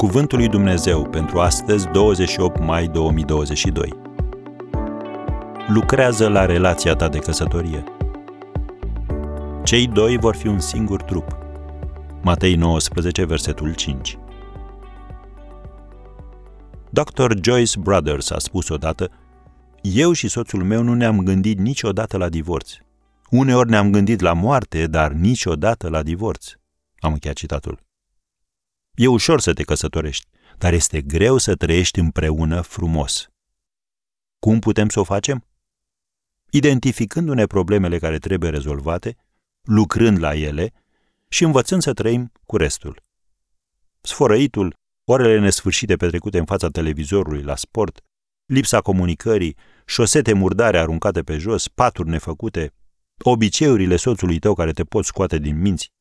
Cuvântul lui Dumnezeu pentru astăzi, 28 mai 2022. Lucrează la relația ta de căsătorie. Cei doi vor fi un singur trup. Matei 19, versetul 5. Dr. Joyce Brothers a spus odată, Eu și soțul meu nu ne-am gândit niciodată la divorț. Uneori ne-am gândit la moarte, dar niciodată la divorț. Am încheiat citatul. E ușor să te căsătorești, dar este greu să trăiești împreună frumos. Cum putem să o facem? Identificându-ne problemele care trebuie rezolvate, lucrând la ele și învățând să trăim cu restul. Sfărăitul, orele nesfârșite petrecute în fața televizorului la sport, lipsa comunicării, șosete murdare aruncate pe jos, paturi nefăcute, obiceiurile soțului tău care te pot scoate din minți.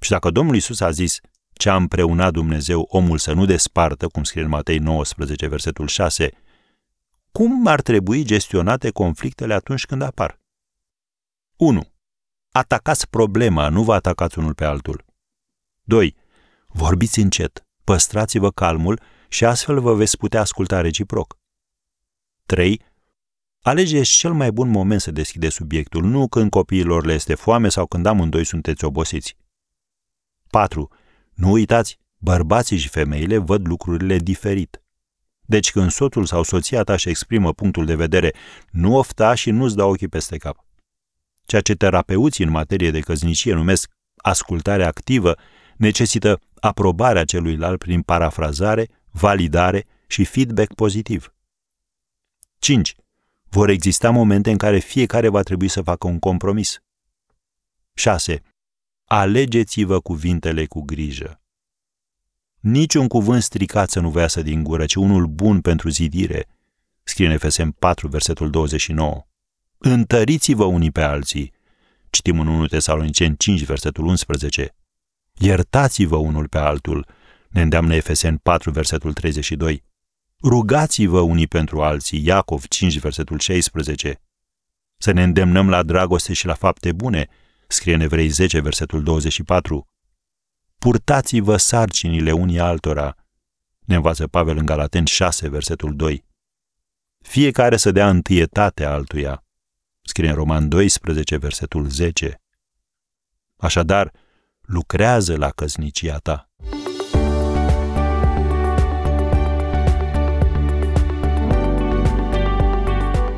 Și dacă Domnul Isus a zis, ce a împreunat Dumnezeu omul să nu despartă, cum scrie în Matei 19, versetul 6, cum ar trebui gestionate conflictele atunci când apar? 1. Atacați problema, nu vă atacați unul pe altul. 2. Vorbiți încet, păstrați-vă calmul și astfel vă veți putea asculta reciproc. 3. Alegeți cel mai bun moment să deschide subiectul, nu când copiilor le este foame sau când amândoi sunteți obosiți. 4. Nu uitați, bărbații și femeile văd lucrurile diferit. Deci când soțul sau soția ta își exprimă punctul de vedere, nu ofta și nu-ți da ochii peste cap. Ceea ce terapeuții în materie de căznicie numesc ascultare activă necesită aprobarea celuilalt prin parafrazare, validare și feedback pozitiv. 5. Vor exista momente în care fiecare va trebui să facă un compromis. 6 alegeți-vă cuvintele cu grijă. Niciun cuvânt stricat să nu vă iasă din gură, ci unul bun pentru zidire, scrie în Efesem 4, versetul 29. Întăriți-vă unii pe alții, citim în 1 Tesaloniceni 5, versetul 11. Iertați-vă unul pe altul, ne îndeamnă Efesen 4, versetul 32. Rugați-vă unii pentru alții, Iacov 5, versetul 16. Să ne îndemnăm la dragoste și la fapte bune, scrie în Evrei 10, versetul 24. Purtați-vă sarcinile unii altora, ne învață Pavel în Galaten 6, versetul 2. Fiecare să dea întâietate altuia, scrie în Roman 12, versetul 10. Așadar, lucrează la căsnicia ta.